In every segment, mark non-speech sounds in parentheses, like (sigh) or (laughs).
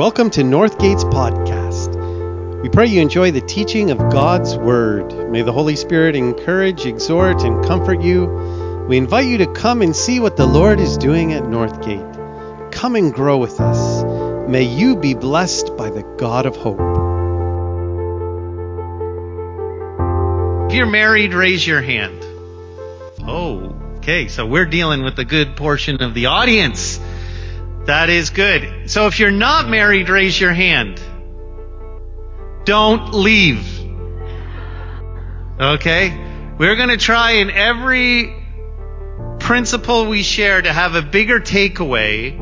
Welcome to Northgate's podcast. We pray you enjoy the teaching of God's Word. May the Holy Spirit encourage, exhort, and comfort you. We invite you to come and see what the Lord is doing at Northgate. Come and grow with us. May you be blessed by the God of hope. If you're married, raise your hand. Oh, okay. So we're dealing with a good portion of the audience. That is good. So if you're not married, raise your hand. Don't leave. Okay? We're going to try in every principle we share to have a bigger takeaway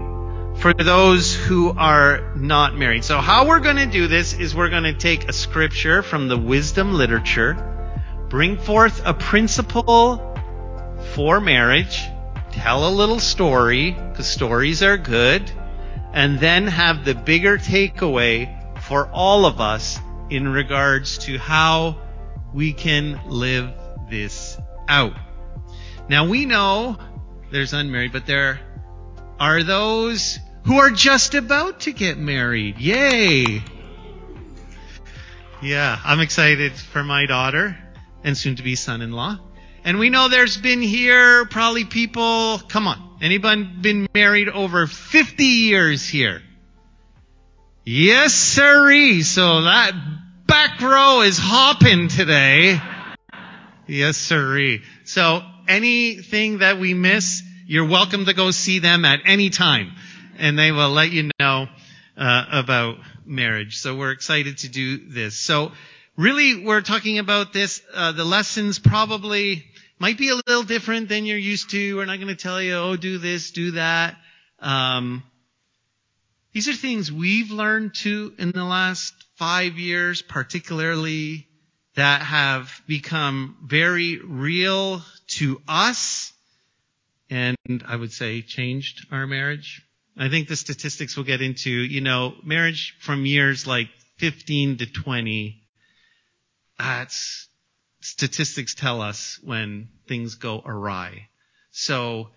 for those who are not married. So how we're going to do this is we're going to take a scripture from the wisdom literature, bring forth a principle for marriage, tell a little story, because stories are good, and then have the bigger takeaway for all of us in regards to how we can live this out. Now we know there's unmarried, but there are those who are just about to get married. Yay! Yeah, I'm excited for my daughter and soon to be son-in-law. And we know there's been here probably people, come on, anyone been married over 50 years here? Yes, sirree. So that back row is hopping today. Yes, sirree. So anything that we miss, you're welcome to go see them at any time. And they will let you know uh, about marriage. So we're excited to do this. So really, we're talking about this. Uh, the lessons probably might be a little different than you're used to. We're not going to tell you, oh, do this, do that. Um, these are things we've learned too in the last five years, particularly that have become very real to us and I would say changed our marriage. I think the statistics we'll get into, you know, marriage from years like 15 to 20, that's statistics tell us when things go awry. So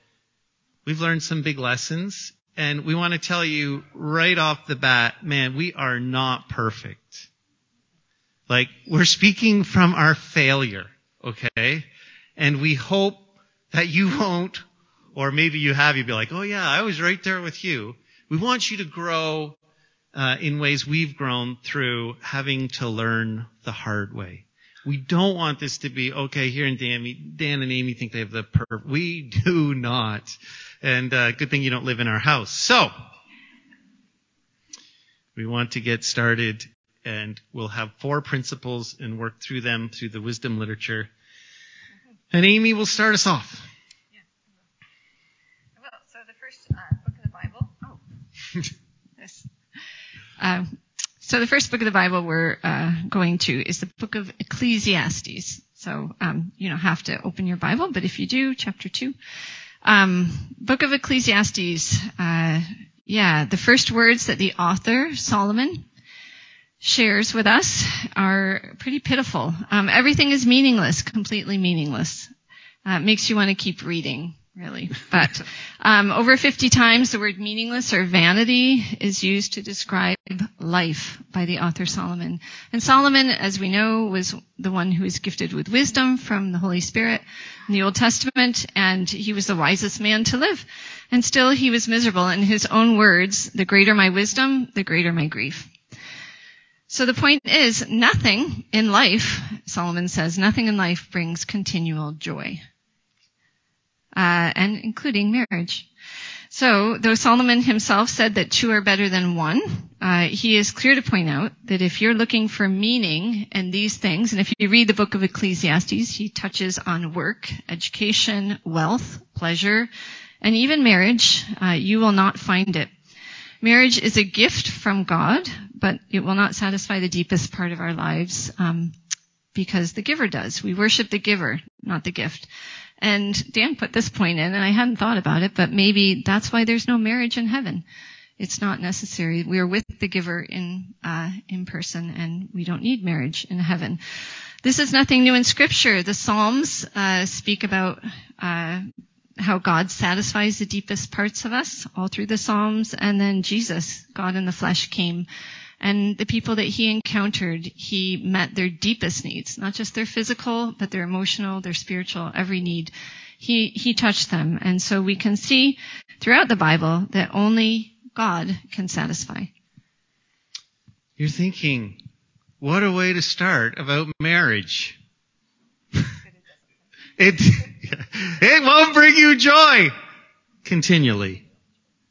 we've learned some big lessons and we want to tell you right off the bat, man, we are not perfect. Like we're speaking from our failure, okay? And we hope that you (laughs) won't, or maybe you have, you'd be like, oh yeah, I was right there with you. We want you to grow uh, in ways we've grown through having to learn the hard way. We don't want this to be, okay, here in Dan, Dan and Amy think they have the per, we do not. And, uh, good thing you don't live in our house. So, we want to get started and we'll have four principles and work through them through the wisdom literature. And Amy will start us off. Yeah. Well, so the first uh, book of the Bible. Oh. (laughs) this. Uh, so the first book of the Bible we're uh, going to is the book of Ecclesiastes. So um, you don't have to open your Bible, but if you do, chapter two, um, book of Ecclesiastes. Uh, yeah, the first words that the author Solomon shares with us are pretty pitiful. Um, everything is meaningless, completely meaningless. Uh, makes you want to keep reading really. But um, over 50 times the word meaningless or vanity is used to describe life by the author Solomon. And Solomon, as we know, was the one who was gifted with wisdom from the Holy Spirit in the Old Testament, and he was the wisest man to live. And still he was miserable. In his own words, the greater my wisdom, the greater my grief. So the point is, nothing in life, Solomon says, nothing in life brings continual joy uh, and including marriage. So, though Solomon himself said that two are better than one, uh, he is clear to point out that if you're looking for meaning in these things, and if you read the book of Ecclesiastes, he touches on work, education, wealth, pleasure, and even marriage, uh, you will not find it. Marriage is a gift from God, but it will not satisfy the deepest part of our lives um, because the giver does. We worship the giver, not the gift. And Dan put this point in, and I hadn't thought about it, but maybe that's why there's no marriage in heaven. It's not necessary. We are with the giver in uh, in person, and we don't need marriage in heaven. This is nothing new in Scripture. The Psalms uh, speak about uh, how God satisfies the deepest parts of us all through the Psalms. And then Jesus, God in the flesh, came. And the people that he encountered, he met their deepest needs, not just their physical, but their emotional, their spiritual, every need. He, he touched them. And so we can see throughout the Bible that only God can satisfy. You're thinking, what a way to start about marriage. (laughs) it, (laughs) it won't bring you joy continually.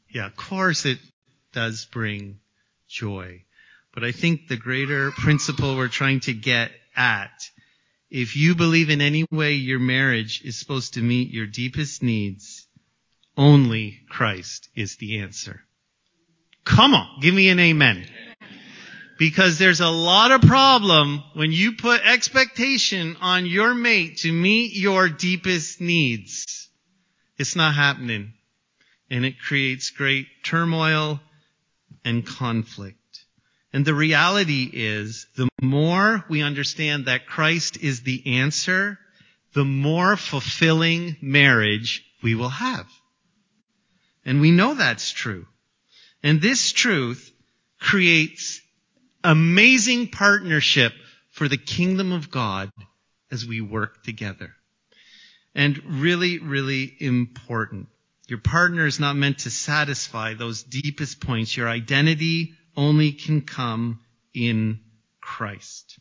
Yeah, of course it does bring joy. But I think the greater principle we're trying to get at, if you believe in any way your marriage is supposed to meet your deepest needs, only Christ is the answer. Come on, give me an amen. Because there's a lot of problem when you put expectation on your mate to meet your deepest needs. It's not happening. And it creates great turmoil and conflict. And the reality is, the more we understand that Christ is the answer, the more fulfilling marriage we will have. And we know that's true. And this truth creates amazing partnership for the kingdom of God as we work together. And really, really important. Your partner is not meant to satisfy those deepest points. Your identity only can come in Christ.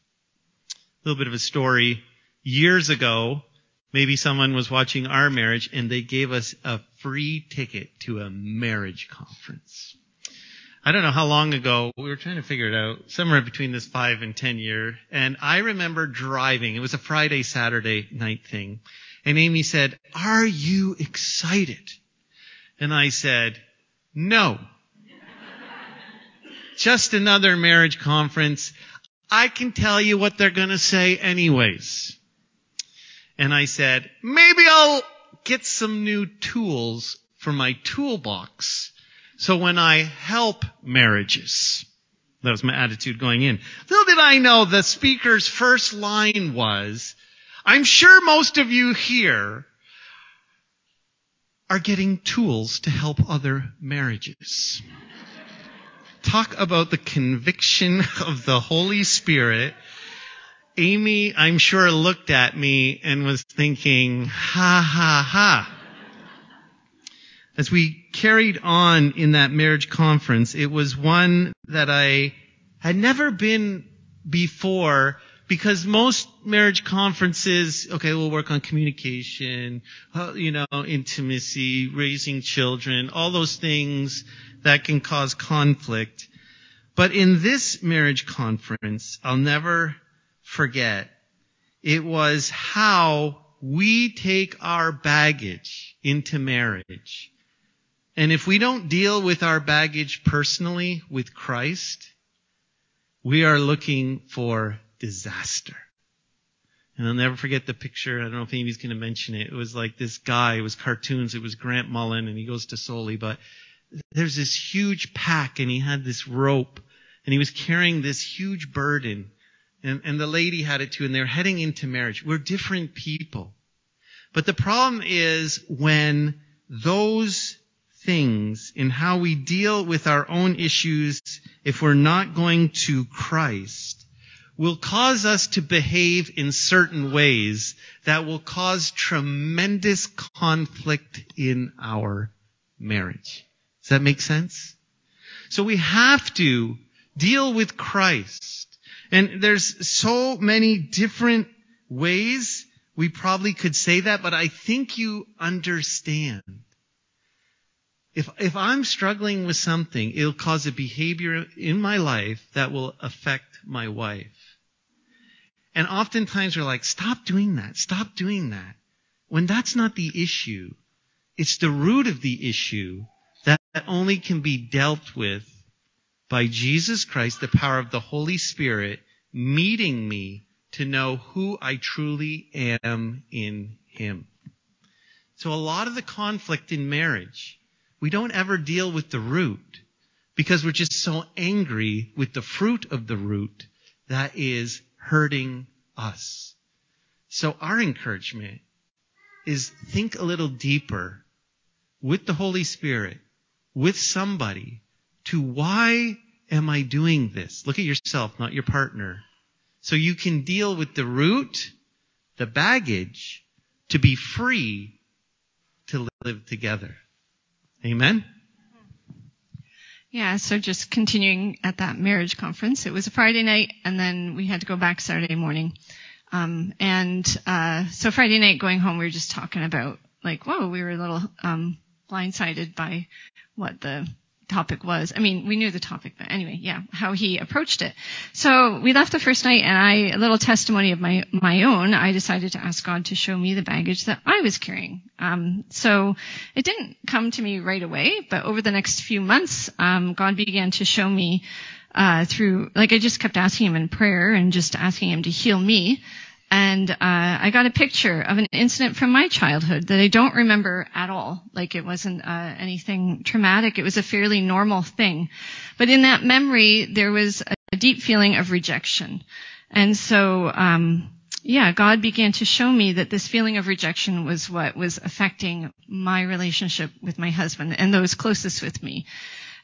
A little bit of a story. Years ago, maybe someone was watching our marriage and they gave us a free ticket to a marriage conference. I don't know how long ago, we were trying to figure it out, somewhere between this five and ten year, and I remember driving, it was a Friday, Saturday night thing, and Amy said, are you excited? And I said, no. Just another marriage conference. I can tell you what they're gonna say anyways. And I said, maybe I'll get some new tools for my toolbox so when I help marriages, that was my attitude going in. Little did I know the speaker's first line was, I'm sure most of you here are getting tools to help other marriages. Talk about the conviction (laughs) of the Holy Spirit. Amy, I'm sure looked at me and was thinking, ha ha ha. As we carried on in that marriage conference, it was one that I had never been before because most marriage conferences, okay, we'll work on communication, uh, you know, intimacy, raising children, all those things that can cause conflict. But in this marriage conference, I'll never forget, it was how we take our baggage into marriage and if we don't deal with our baggage personally with Christ, we are looking for disaster. And I'll never forget the picture. I don't know if Amy's going to mention it. It was like this guy. It was cartoons. It was Grant Mullen, and he goes to Soli. But there's this huge pack, and he had this rope, and he was carrying this huge burden. And, and the lady had it too, and they're heading into marriage. We're different people. But the problem is when those things in how we deal with our own issues if we're not going to Christ will cause us to behave in certain ways that will cause tremendous conflict in our marriage. That make sense? So we have to deal with Christ. And there's so many different ways we probably could say that, but I think you understand if, if I'm struggling with something, it'll cause a behavior in my life that will affect my wife. And oftentimes we're like, stop doing that, stop doing that. When that's not the issue, it's the root of the issue that only can be dealt with by Jesus Christ, the power of the Holy Spirit, meeting me to know who I truly am in Him. So a lot of the conflict in marriage we don't ever deal with the root because we're just so angry with the fruit of the root that is hurting us. So our encouragement is think a little deeper with the Holy Spirit, with somebody, to why am I doing this? Look at yourself, not your partner. So you can deal with the root, the baggage, to be free to live together. Amen? Yeah, so just continuing at that marriage conference. It was a Friday night, and then we had to go back Saturday morning. Um, and uh, so Friday night going home, we were just talking about like, whoa, we were a little um, blindsided by what the topic was. I mean, we knew the topic, but anyway, yeah, how he approached it. So we left the first night and I, a little testimony of my, my own, I decided to ask God to show me the baggage that I was carrying. Um, so it didn't come to me right away, but over the next few months, um, God began to show me, uh, through, like I just kept asking him in prayer and just asking him to heal me and uh, I got a picture of an incident from my childhood that I don't remember at all. Like it wasn't uh, anything traumatic. It was a fairly normal thing. But in that memory, there was a deep feeling of rejection. And so, um, yeah, God began to show me that this feeling of rejection was what was affecting my relationship with my husband and those closest with me.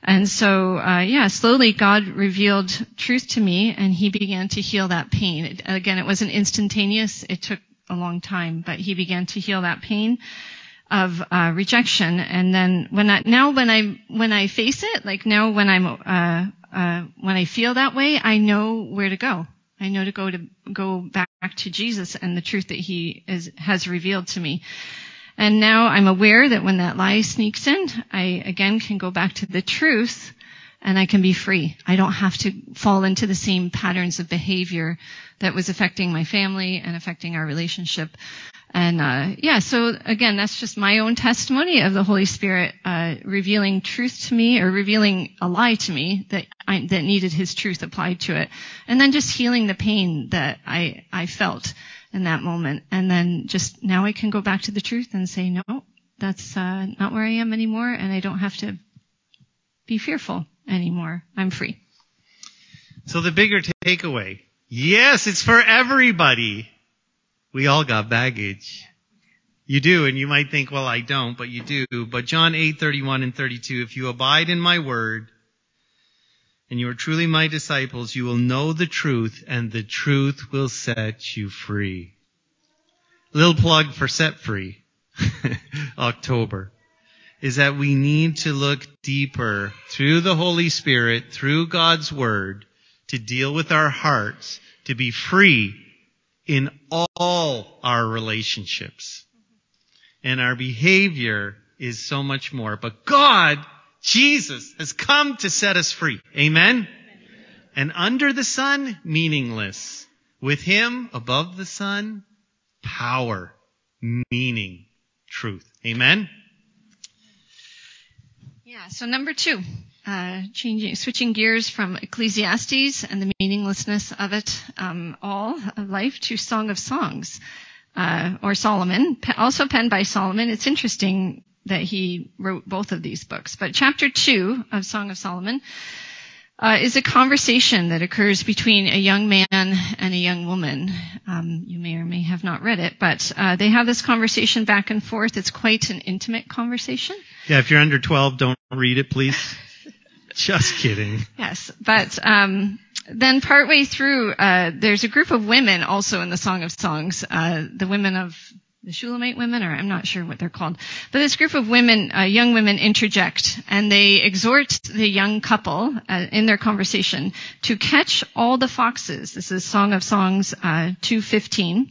And so, uh, yeah, slowly God revealed truth to me and he began to heal that pain. It, again, it wasn't instantaneous. It took a long time, but he began to heal that pain of uh, rejection. And then when I, now when I, when I face it, like now when I'm, uh, uh, when I feel that way, I know where to go. I know to go to, go back to Jesus and the truth that he is, has revealed to me. And now I'm aware that when that lie sneaks in, I again can go back to the truth and I can be free. I don't have to fall into the same patterns of behavior that was affecting my family and affecting our relationship. And uh, yeah, so again, that's just my own testimony of the Holy Spirit uh, revealing truth to me or revealing a lie to me that I, that needed His truth applied to it, and then just healing the pain that I I felt in that moment. And then just now I can go back to the truth and say, no, that's uh, not where I am anymore. And I don't have to be fearful anymore. I'm free. So the bigger takeaway. Yes, it's for everybody. We all got baggage. You do, and you might think, well, I don't, but you do. But John 8, 31 and 32, if you abide in my word, and you are truly my disciples, you will know the truth and the truth will set you free. Little plug for set free. (laughs) October. Is that we need to look deeper through the Holy Spirit, through God's Word, to deal with our hearts, to be free in all our relationships. And our behavior is so much more. But God Jesus has come to set us free. Amen? And under the sun, meaningless. With him, above the sun, power, meaning, truth. Amen? Yeah, so number two, uh, changing, switching gears from Ecclesiastes and the meaninglessness of it um, all of life to Song of Songs, uh, or Solomon, also penned by Solomon. It's interesting that he wrote both of these books. But chapter two of Song of Solomon uh, is a conversation that occurs between a young man and a young woman. Um, you may or may have not read it, but uh, they have this conversation back and forth. It's quite an intimate conversation. Yeah, if you're under 12, don't read it, please. (laughs) Just kidding. Yes, but um, then partway through, uh, there's a group of women also in the Song of Songs, uh, the women of the Shulamite women, or I'm not sure what they're called. But this group of women, uh, young women, interject and they exhort the young couple uh, in their conversation to catch all the foxes. This is Song of Songs uh, 215.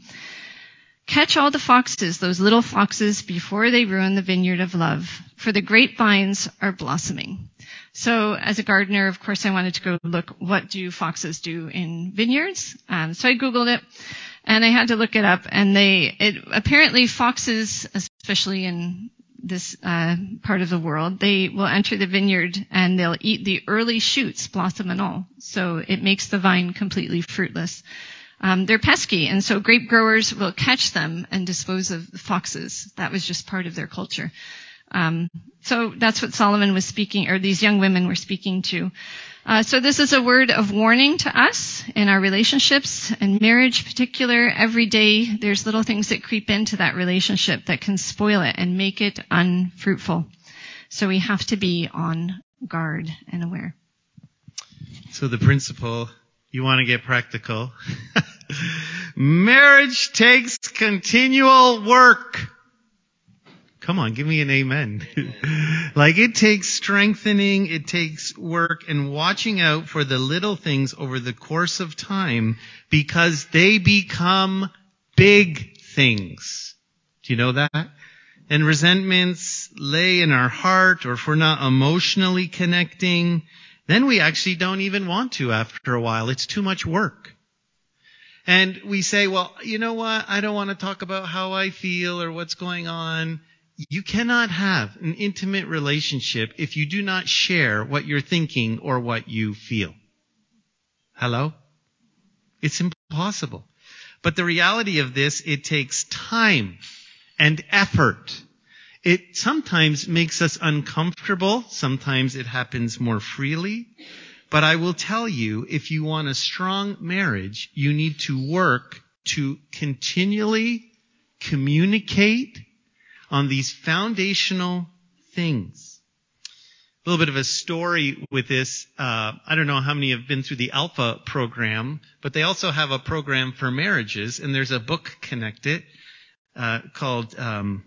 Catch all the foxes, those little foxes, before they ruin the vineyard of love, for the grapevines are blossoming. So as a gardener, of course, I wanted to go look, what do foxes do in vineyards? Um, so I Googled it and I had to look it up. And they, it apparently foxes, especially in this uh, part of the world, they will enter the vineyard and they'll eat the early shoots, blossom and all. So it makes the vine completely fruitless. Um, they're pesky, and so grape growers will catch them and dispose of the foxes. That was just part of their culture. Um, so that's what Solomon was speaking, or these young women were speaking to. Uh, so this is a word of warning to us in our relationships and marriage particular. Every day there's little things that creep into that relationship that can spoil it and make it unfruitful. So we have to be on guard and aware. So the principle, you want to get practical. (laughs) Marriage takes continual work. Come on, give me an amen. (laughs) like it takes strengthening, it takes work and watching out for the little things over the course of time because they become big things. Do you know that? And resentments lay in our heart or if we're not emotionally connecting, then we actually don't even want to after a while. It's too much work. And we say, well, you know what? I don't want to talk about how I feel or what's going on. You cannot have an intimate relationship if you do not share what you're thinking or what you feel. Hello? It's impossible. But the reality of this, it takes time and effort. It sometimes makes us uncomfortable. Sometimes it happens more freely. But I will tell you, if you want a strong marriage, you need to work to continually communicate on these foundational things. A little bit of a story with this. Uh, I don't know how many have been through the Alpha program, but they also have a program for marriages, and there's a book connected uh, called um,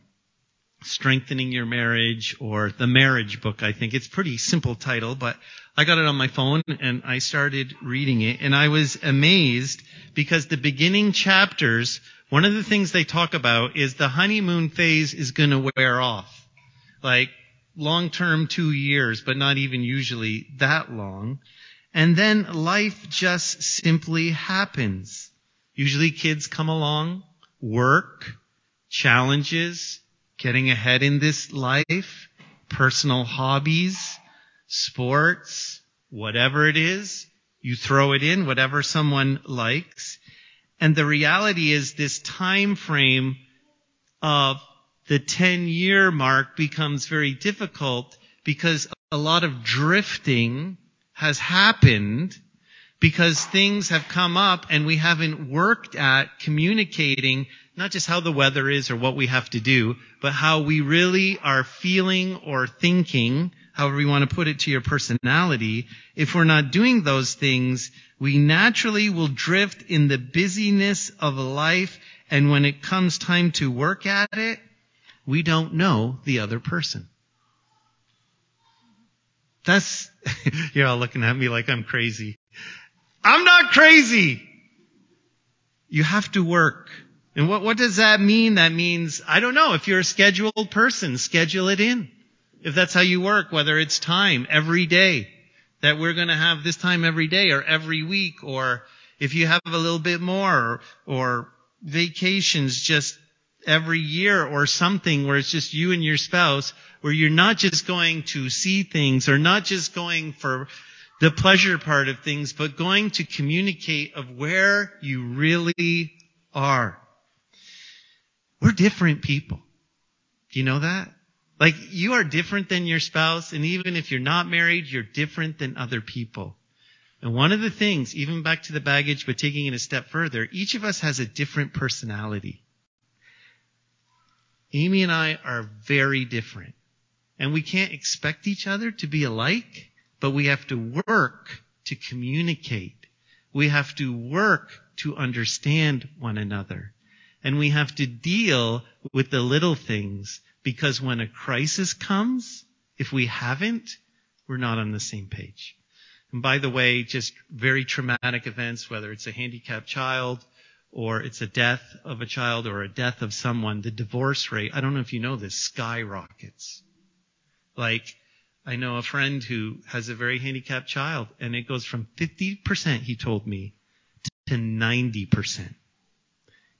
Strengthening Your Marriage or The Marriage Book, I think. It's pretty simple title, but I got it on my phone and I started reading it and I was amazed because the beginning chapters, one of the things they talk about is the honeymoon phase is going to wear off. Like long term two years, but not even usually that long. And then life just simply happens. Usually kids come along, work, challenges, getting ahead in this life, personal hobbies, sports, whatever it is, you throw it in, whatever someone likes. And the reality is this time frame of the 10 year mark becomes very difficult because a lot of drifting has happened because things have come up and we haven't worked at communicating not just how the weather is or what we have to do, but how we really are feeling or thinking, however you want to put it to your personality. If we're not doing those things, we naturally will drift in the busyness of life. And when it comes time to work at it, we don't know the other person. That's, (laughs) you're all looking at me like I'm crazy. I'm not crazy. You have to work. And what, what does that mean? That means, I don't know, if you're a scheduled person, schedule it in. If that's how you work, whether it's time every day, that we're going to have this time every day or every week, or if you have a little bit more, or, or vacations just every year or something where it's just you and your spouse, where you're not just going to see things or not just going for the pleasure part of things, but going to communicate of where you really are. We're different people. Do you know that? Like you are different than your spouse, and even if you're not married, you're different than other people. And one of the things, even back to the baggage, but taking it a step further, each of us has a different personality. Amy and I are very different. And we can't expect each other to be alike, but we have to work to communicate. We have to work to understand one another. And we have to deal with the little things because when a crisis comes, if we haven't, we're not on the same page. And by the way, just very traumatic events, whether it's a handicapped child or it's a death of a child or a death of someone, the divorce rate, I don't know if you know this, skyrockets. Like, I know a friend who has a very handicapped child and it goes from 50%, he told me, to 90%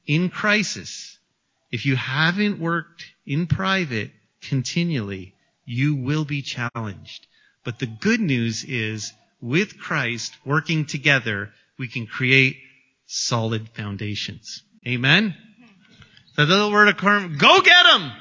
in crisis, if you haven't worked in private continually, you will be challenged. But the good news is with Christ working together, we can create solid foundations. Amen? Mm-hmm. The little word of karma, go get them!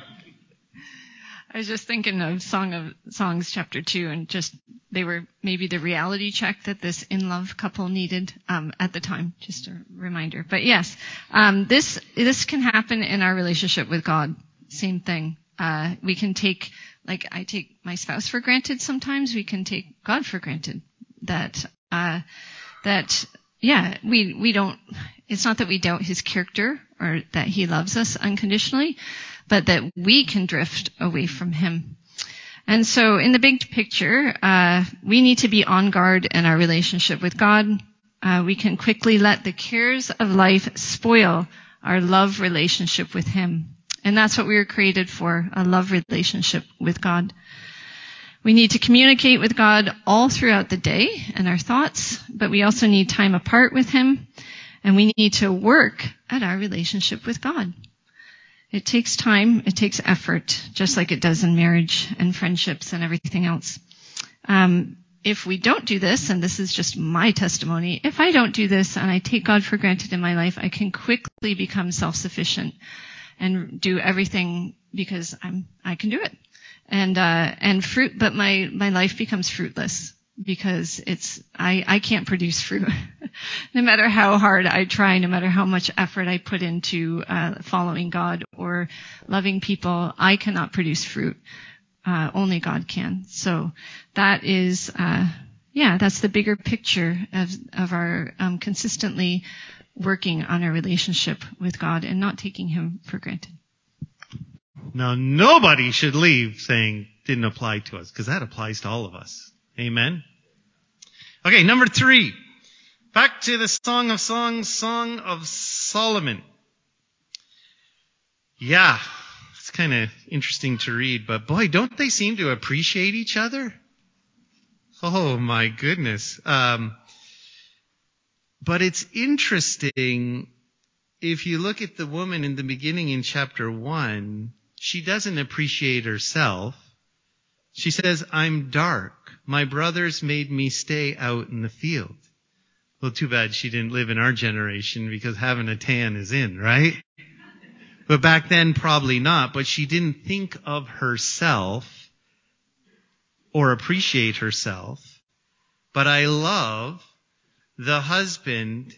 I was just thinking of Song of Songs chapter 2 and just they were maybe the reality check that this in love couple needed um, at the time. Just a reminder. But yes, um, this this can happen in our relationship with God. Same thing. Uh, we can take like I take my spouse for granted. Sometimes we can take God for granted. That uh, that yeah, we we don't. It's not that we doubt His character or that He loves us unconditionally, but that we can drift away from Him. And so in the big picture, uh, we need to be on guard in our relationship with God. Uh, we can quickly let the cares of life spoil our love relationship with Him. And that's what we were created for, a love relationship with God. We need to communicate with God all throughout the day and our thoughts, but we also need time apart with Him, and we need to work at our relationship with God. It takes time, it takes effort, just like it does in marriage and friendships and everything else. Um, if we don't do this, and this is just my testimony, if I don't do this and I take God for granted in my life, I can quickly become self-sufficient and do everything because I'm I can do it. And uh, and fruit, but my my life becomes fruitless because it's I, I can't produce fruit (laughs) no matter how hard I try, no matter how much effort I put into uh, following God or loving people, I cannot produce fruit. Uh, only God can. So that is, uh, yeah, that's the bigger picture of of our um, consistently working on our relationship with God and not taking Him for granted. Now nobody should leave saying didn't apply to us because that applies to all of us. Amen. Okay, number three. Back to the Song of Songs, Song of Solomon. Yeah, it's kind of interesting to read, but boy, don't they seem to appreciate each other? Oh my goodness. Um, but it's interesting if you look at the woman in the beginning in chapter one, she doesn't appreciate herself. She says, I'm dark. My brothers made me stay out in the field. Well, too bad she didn't live in our generation because having a tan is in, right? But back then, probably not. But she didn't think of herself or appreciate herself. But I love the husband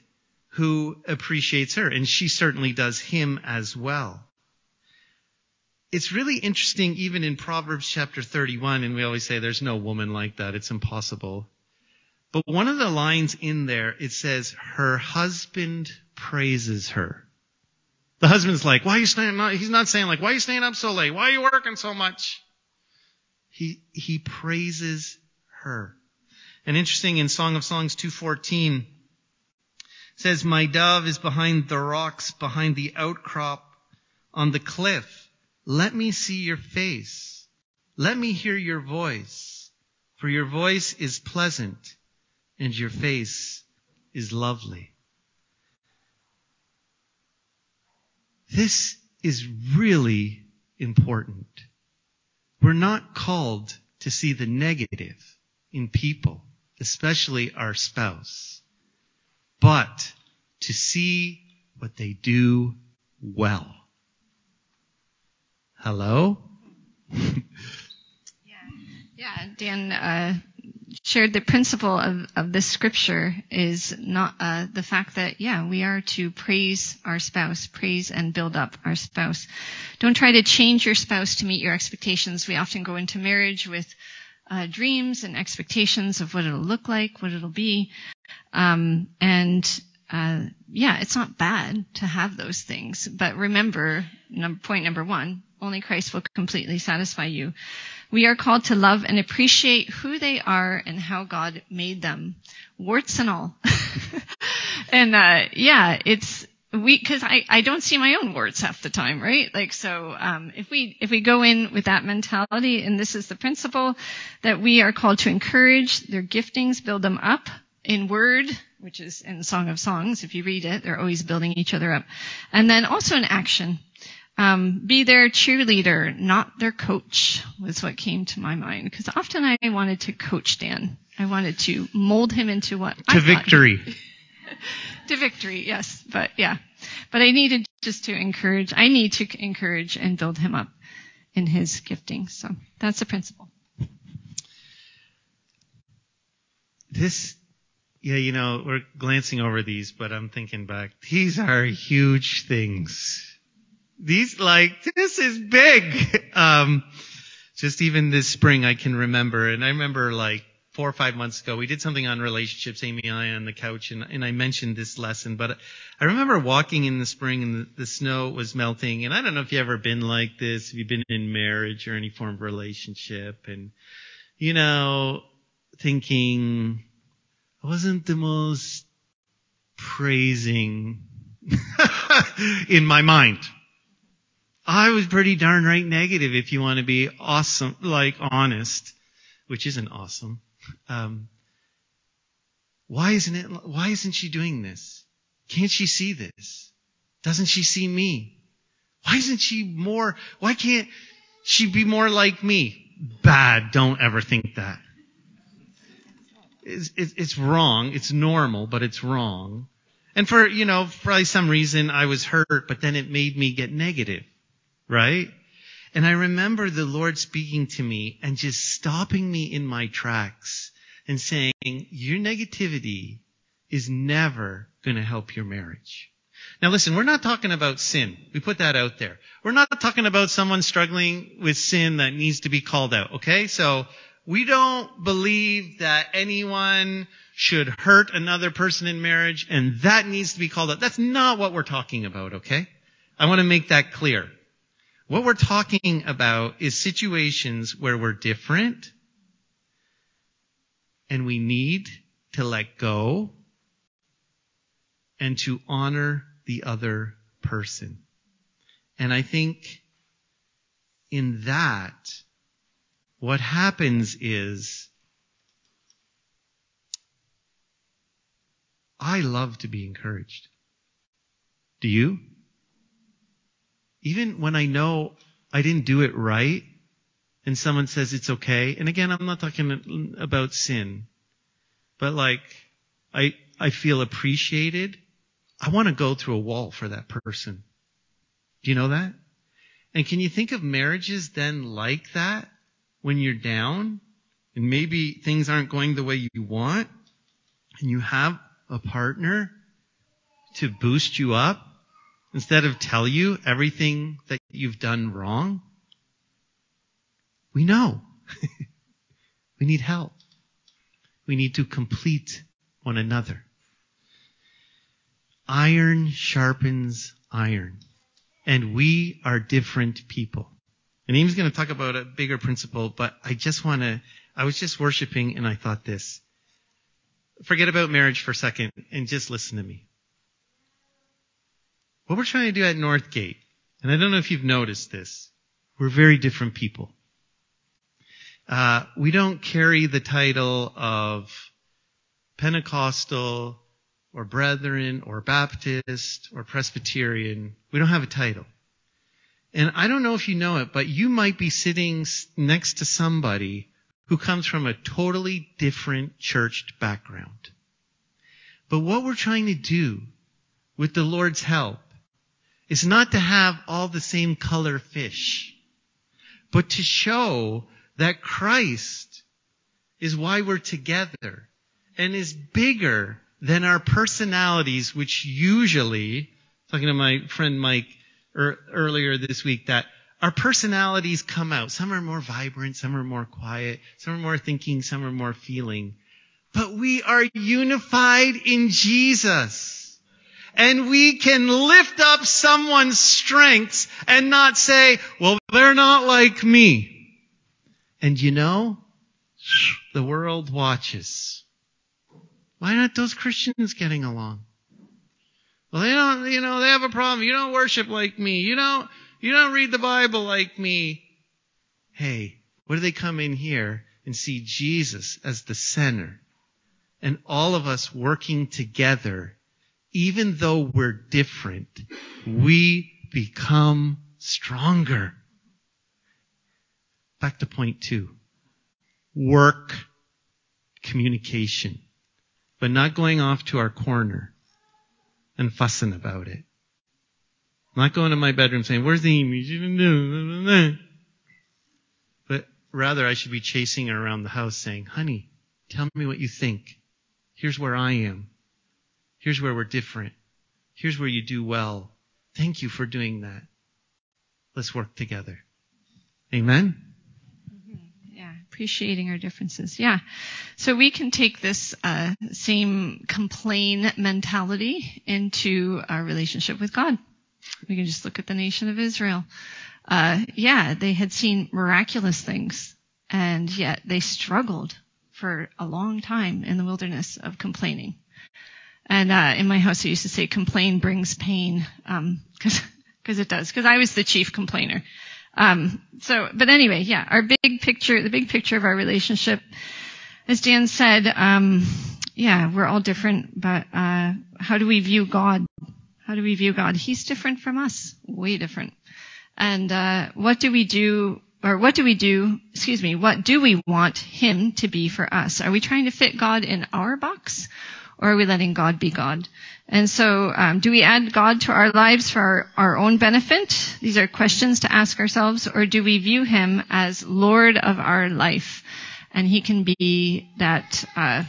who appreciates her, and she certainly does him as well it's really interesting even in Proverbs chapter 31, and we always say there's no woman like that. It's impossible. But one of the lines in there, it says, her husband praises her. The husband's like, why are you staying up? He's not saying like, why are you staying up so late? Why are you working so much? He, he praises her. And interesting in Song of Songs 214, says, my dove is behind the rocks, behind the outcrop on the cliff. Let me see your face. Let me hear your voice. For your voice is pleasant and your face is lovely. This is really important. We're not called to see the negative in people, especially our spouse, but to see what they do well. Hello? yeah, yeah. Dan uh, shared the principle of, of this scripture is not uh, the fact that yeah we are to praise our spouse, praise and build up our spouse. Don't try to change your spouse to meet your expectations. We often go into marriage with uh, dreams and expectations of what it'll look like, what it'll be, um, and uh, yeah, it's not bad to have those things. But remember, num- point number one, only Christ will completely satisfy you. We are called to love and appreciate who they are and how God made them, warts and all. (laughs) and uh, yeah, it's we because I I don't see my own warts half the time, right? Like so, um, if we if we go in with that mentality, and this is the principle that we are called to encourage their giftings, build them up in word, which is in Song of Songs. If you read it, they're always building each other up, and then also in action. Um, be their cheerleader, not their coach, was what came to my mind. Because often I wanted to coach Dan. I wanted to mold him into what to I victory. (laughs) to victory, yes. But yeah, but I needed just to encourage. I need to encourage and build him up in his gifting. So that's the principle. this, yeah, you know, we're glancing over these, but I'm thinking back. These are huge things. These, like, this is big. (laughs) Um, just even this spring I can remember, and I remember like four or five months ago, we did something on relationships, Amy and I on the couch, and, and I mentioned this lesson, but I remember walking in the spring and the, the snow was melting, and I don't know if you've ever been like this, if you've been in marriage or any form of relationship, and, you know, thinking, I wasn't the most praising (laughs) in my mind. I was pretty darn right negative if you want to be awesome, like honest, which isn't awesome. Um, why isn't it, why isn't she doing this? Can't she see this? Doesn't she see me? Why isn't she more, why can't she be more like me? Bad. Don't ever think that. It's, it's wrong. It's normal, but it's wrong. And for, you know, probably some reason I was hurt, but then it made me get negative right? And I remember the Lord speaking to me and just stopping me in my tracks and saying, your negativity is never going to help your marriage. Now listen, we're not talking about sin. We put that out there. We're not talking about someone struggling with sin that needs to be called out, okay? So we don't believe that anyone should hurt another person in marriage and that needs to be called out. That's not what we're talking about, okay? I want to make that clear. What we're talking about is situations where we're different and we need to let go and to honor the other person. And I think in that, what happens is I love to be encouraged. Do you? Even when I know I didn't do it right and someone says it's okay, and again, I'm not talking about sin, but like, I, I feel appreciated. I want to go through a wall for that person. Do you know that? And can you think of marriages then like that when you're down and maybe things aren't going the way you want and you have a partner to boost you up instead of tell you everything that you've done wrong? We know. (laughs) we need help. We need to complete one another. Iron sharpens iron. And we are different people. And Amy's going to talk about a bigger principle, but I just want to, I was just worshiping and I thought this. Forget about marriage for a second and just listen to me. What we're trying to do at Northgate, and I don't know if you've noticed this, we're very different people. Uh, we don't carry the title of Pentecostal or Brethren or Baptist or Presbyterian. We don't have a title. And I don't know if you know it, but you might be sitting next to somebody who comes from a totally different churched background. But what we're trying to do with the Lord's help is not to have all the same color fish, but to show that Christ is why we're together and is bigger than our personalities, which usually, talking to my friend Mike er, earlier this week, that our personalities come out. Some are more vibrant, some are more quiet, some are more thinking, some are more feeling. But we are unified in Jesus and we can lift up someone's strengths and not say, well, they're not like me. And you know, the world watches. Why aren't those Christians getting along? Well, they don't, you know, they have a problem. You don't worship like me. You don't, you don't read the Bible like me. Hey, what do they come in here and see Jesus as the center and all of us working together even though we're different, we become stronger. Back to point two. Work communication, but not going off to our corner and fussing about it. not going to my bedroom saying, where's the email? But rather I should be chasing her around the house saying, honey, tell me what you think. Here's where I am. Here's where we're different. Here's where you do well. Thank you for doing that. Let's work together. Amen? Yeah, appreciating our differences. Yeah. So we can take this uh, same complain mentality into our relationship with God. We can just look at the nation of Israel. Uh, yeah, they had seen miraculous things, and yet they struggled for a long time in the wilderness of complaining. And uh, in my house, I used to say, "Complain brings pain," because um, because it does. Because I was the chief complainer. Um, so, but anyway, yeah, our big picture, the big picture of our relationship, as Dan said, um, yeah, we're all different, but uh, how do we view God? How do we view God? He's different from us, way different. And uh, what do we do or what do we do, excuse me, what do we want him to be for us? Are we trying to fit God in our box or are we letting God be God? And so, um, do we add God to our lives for our, our, own benefit? These are questions to ask ourselves, or do we view Him as Lord of our life, and He can be that uh,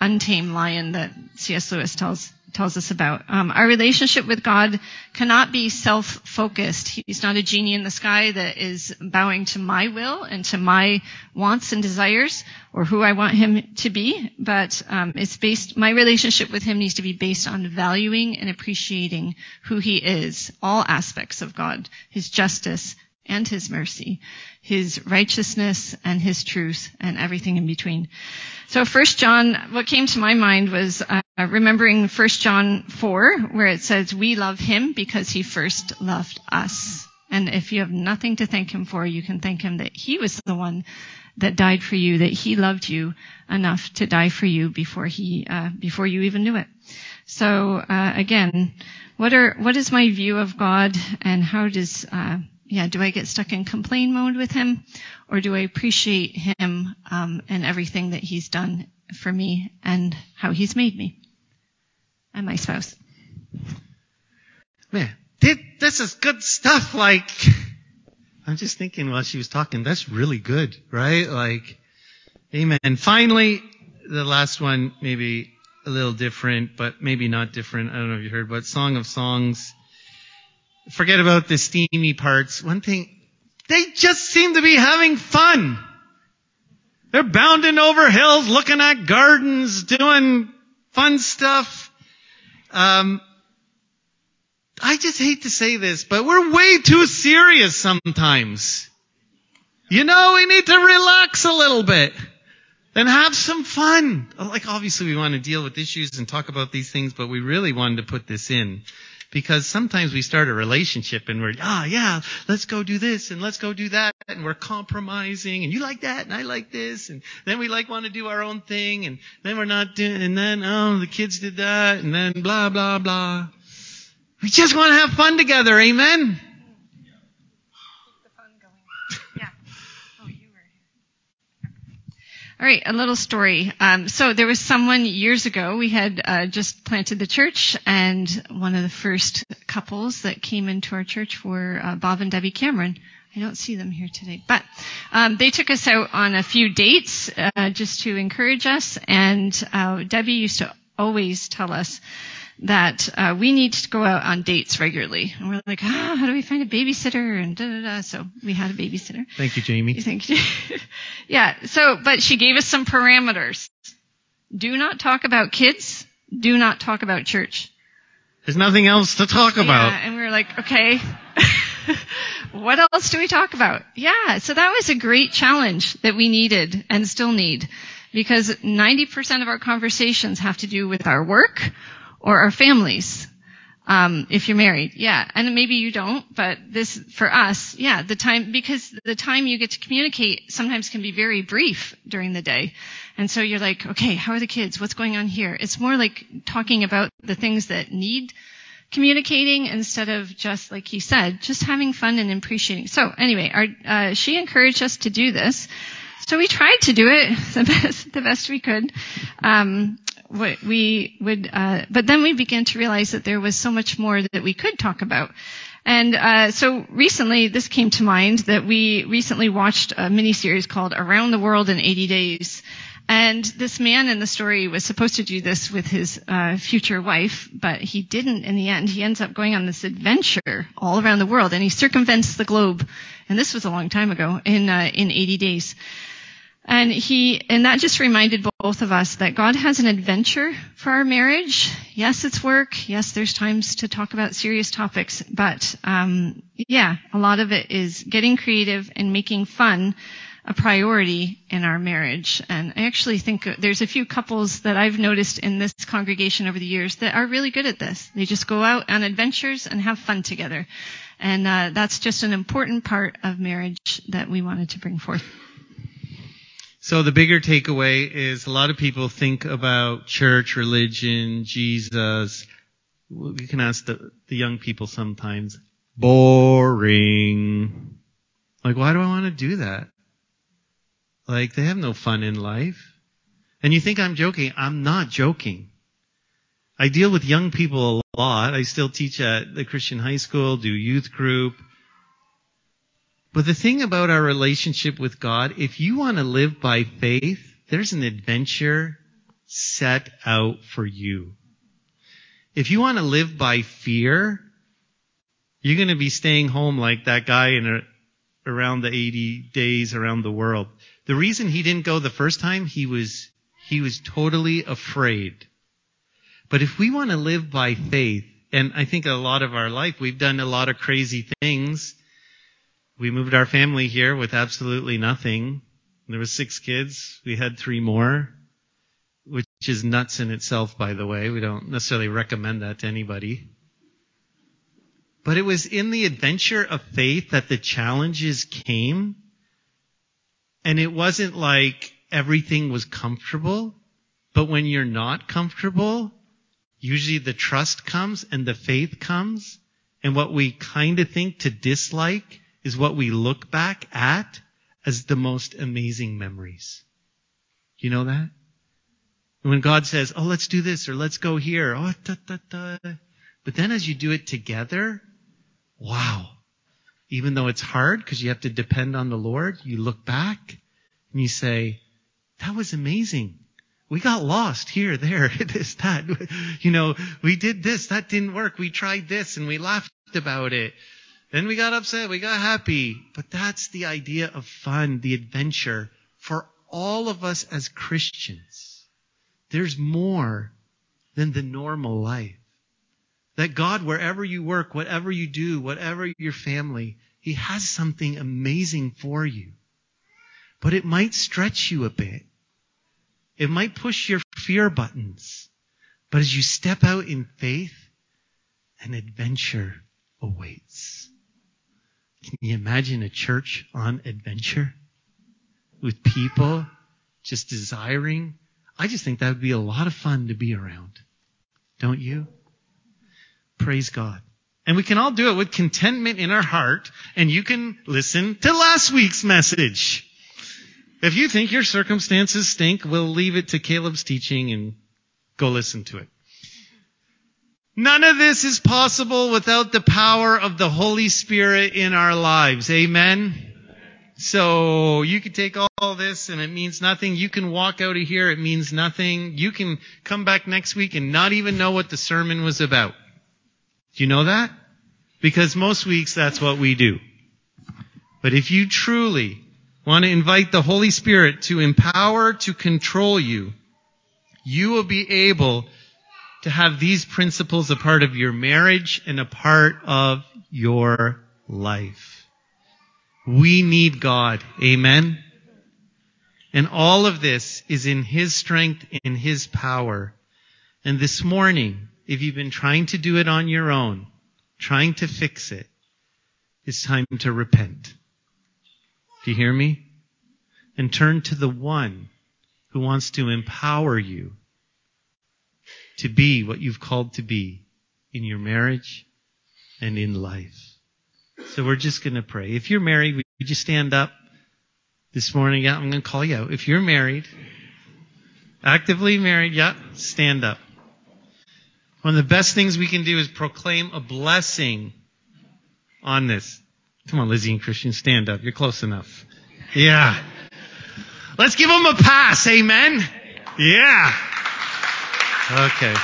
untamed lion that C.S. Lewis tells tells us about. Um, our relationship with God cannot be self-focused. He's not a genie in the sky that is bowing to my will and to my wants and desires or who I want him to be, but um, it's based. My relationship with him needs to be based on valuing and appreciating who he is, all aspects of God, his justice and his mercy, his righteousness and his truth, and everything in between. So First John, what came to my mind was uh, remembering 1 John 4, where it says, "We love him because he first loved us." And if you have nothing to thank him for, you can thank him that he was the one that died for you, that he loved you enough to die for you before he uh, before you even knew it. So uh, again, what are what is my view of God, and how does uh, yeah, do I get stuck in complain mode with him or do I appreciate him um, and everything that he's done for me and how he's made me and my spouse? Man, this is good stuff. Like, I'm just thinking while she was talking, that's really good, right? Like, amen. Finally, the last one, maybe a little different, but maybe not different. I don't know if you heard, but Song of Songs forget about the steamy parts. One thing, they just seem to be having fun. They're bounding over hills, looking at gardens, doing fun stuff. Um, I just hate to say this, but we're way too serious sometimes. You know, we need to relax a little bit and have some fun. Like obviously we want to deal with issues and talk about these things, but we really wanted to put this in because sometimes we start a relationship and we're, ah, yeah, let's go do this and let's go do that. And we're compromising and you like that and I like this. And then we like want to do our own thing and then we're not doing, and then, oh, the kids did that and then blah, blah, blah. We just want to have fun together. Amen. All right, a little story. Um, so there was someone years ago. We had uh, just planted the church, and one of the first couples that came into our church were uh, Bob and Debbie Cameron. I don't see them here today, but um, they took us out on a few dates uh, just to encourage us. And uh, Debbie used to always tell us that uh, we need to go out on dates regularly. And we're like, ah, how do we find a babysitter? And da da da. So we had a babysitter. Thank you, Jamie. (laughs) Thank you. (laughs) yeah. So, but she gave us some parameters. Do not talk about kids. Do not talk about church. There's nothing else to talk about. Yeah, and we were like, okay. (laughs) what else do we talk about? Yeah, so that was a great challenge that we needed and still need because 90% of our conversations have to do with our work or our families. Um, if you're married, yeah, and maybe you don't, but this for us, yeah, the time because the time you get to communicate sometimes can be very brief during the day, and so you're like, okay, how are the kids? What's going on here? It's more like talking about the things that need communicating instead of just like you said, just having fun and appreciating. So anyway, our, uh, she encouraged us to do this. So we tried to do it (laughs) the best, the best we could. Um, we would, uh, but then we began to realize that there was so much more that we could talk about. And uh, so recently, this came to mind that we recently watched a miniseries called Around the World in 80 Days. And this man in the story was supposed to do this with his uh, future wife, but he didn't in the end. He ends up going on this adventure all around the world, and he circumvents the globe. And this was a long time ago, in uh, in 80 days. And he, and that just reminded both of us that God has an adventure for our marriage. Yes, it's work. Yes, there's times to talk about serious topics, but um, yeah, a lot of it is getting creative and making fun a priority in our marriage. And I actually think there's a few couples that I've noticed in this congregation over the years that are really good at this. They just go out on adventures and have fun together. And uh, that's just an important part of marriage that we wanted to bring forth. So the bigger takeaway is a lot of people think about church, religion, Jesus. We can ask the, the young people sometimes, boring. Like, why do I want to do that? Like, they have no fun in life. And you think I'm joking. I'm not joking. I deal with young people a lot. I still teach at the Christian high school, do youth group. But the thing about our relationship with God, if you want to live by faith, there's an adventure set out for you. If you want to live by fear, you're going to be staying home like that guy in a, around the 80 days around the world. The reason he didn't go the first time, he was, he was totally afraid. But if we want to live by faith, and I think a lot of our life, we've done a lot of crazy things, we moved our family here with absolutely nothing. There was six kids. We had three more, which is nuts in itself, by the way. We don't necessarily recommend that to anybody. But it was in the adventure of faith that the challenges came. And it wasn't like everything was comfortable. But when you're not comfortable, usually the trust comes and the faith comes. And what we kind of think to dislike is what we look back at as the most amazing memories. You know that? When God says, oh, let's do this or let's go here. Oh, da, da, da. But then as you do it together, wow. Even though it's hard because you have to depend on the Lord, you look back and you say, that was amazing. We got lost here, there, (laughs) this, that. (laughs) You know, we did this, that didn't work. We tried this and we laughed about it. Then we got upset, we got happy. But that's the idea of fun, the adventure for all of us as Christians. There's more than the normal life. That God, wherever you work, whatever you do, whatever your family, He has something amazing for you. But it might stretch you a bit. It might push your fear buttons. But as you step out in faith, an adventure awaits. Can you imagine a church on adventure with people just desiring? I just think that would be a lot of fun to be around. Don't you? Praise God. And we can all do it with contentment in our heart, and you can listen to last week's message. If you think your circumstances stink, we'll leave it to Caleb's teaching and go listen to it. None of this is possible without the power of the Holy Spirit in our lives. Amen? So you can take all this and it means nothing. You can walk out of here, it means nothing. You can come back next week and not even know what the sermon was about. Do you know that? Because most weeks that's what we do. But if you truly want to invite the Holy Spirit to empower, to control you, you will be able to have these principles a part of your marriage and a part of your life. We need God. Amen. And all of this is in His strength, in His power. And this morning, if you've been trying to do it on your own, trying to fix it, it's time to repent. Do you hear me? And turn to the one who wants to empower you to be what you've called to be in your marriage and in life. So we're just going to pray. If you're married, would you stand up this morning? Yeah, I'm going to call you out. If you're married, actively married, yeah, stand up. One of the best things we can do is proclaim a blessing on this. Come on, Lizzie and Christian, stand up. You're close enough. Yeah. Let's give them a pass. Amen. Yeah. Okay.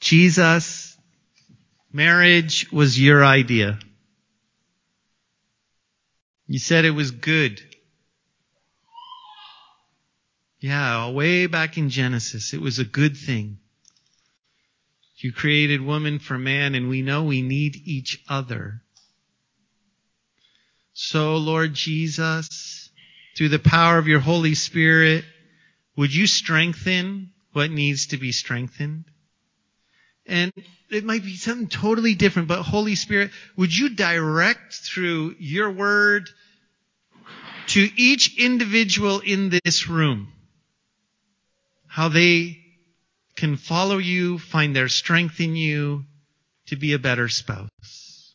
Jesus, marriage was your idea. You said it was good. Yeah, way back in Genesis, it was a good thing. You created woman for man, and we know we need each other. So, Lord Jesus, through the power of your Holy Spirit, would you strengthen what needs to be strengthened? And it might be something totally different, but Holy Spirit, would you direct through your word to each individual in this room how they can follow you, find their strength in you to be a better spouse.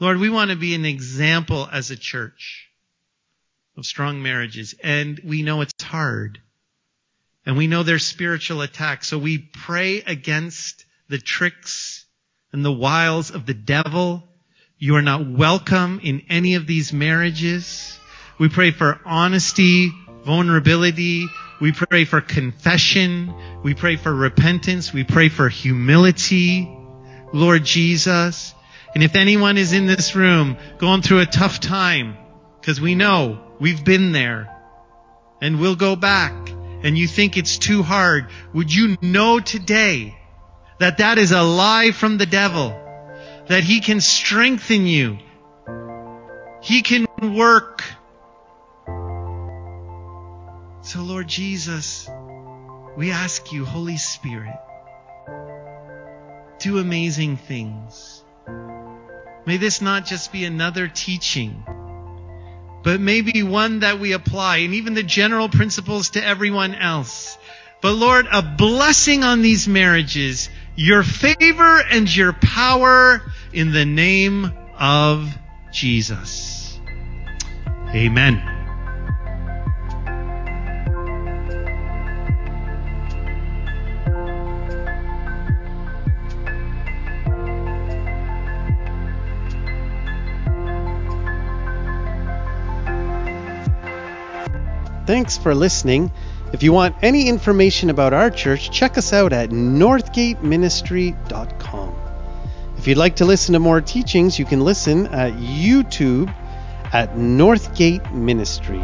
Lord, we want to be an example as a church of strong marriages, and we know it's hard. And we know there's spiritual attacks. So we pray against the tricks and the wiles of the devil. You are not welcome in any of these marriages. We pray for honesty, vulnerability. We pray for confession. We pray for repentance. We pray for humility. Lord Jesus. And if anyone is in this room going through a tough time, because we know we've been there and we'll go back and you think it's too hard, would you know today that that is a lie from the devil? That he can strengthen you. He can work. So Lord Jesus, we ask you, Holy Spirit, do amazing things. May this not just be another teaching, but maybe one that we apply and even the general principles to everyone else. But Lord, a blessing on these marriages, your favor and your power in the name of Jesus. Amen. Thanks for listening. If you want any information about our church, check us out at northgateministry.com. If you'd like to listen to more teachings, you can listen at YouTube at Northgate Ministry.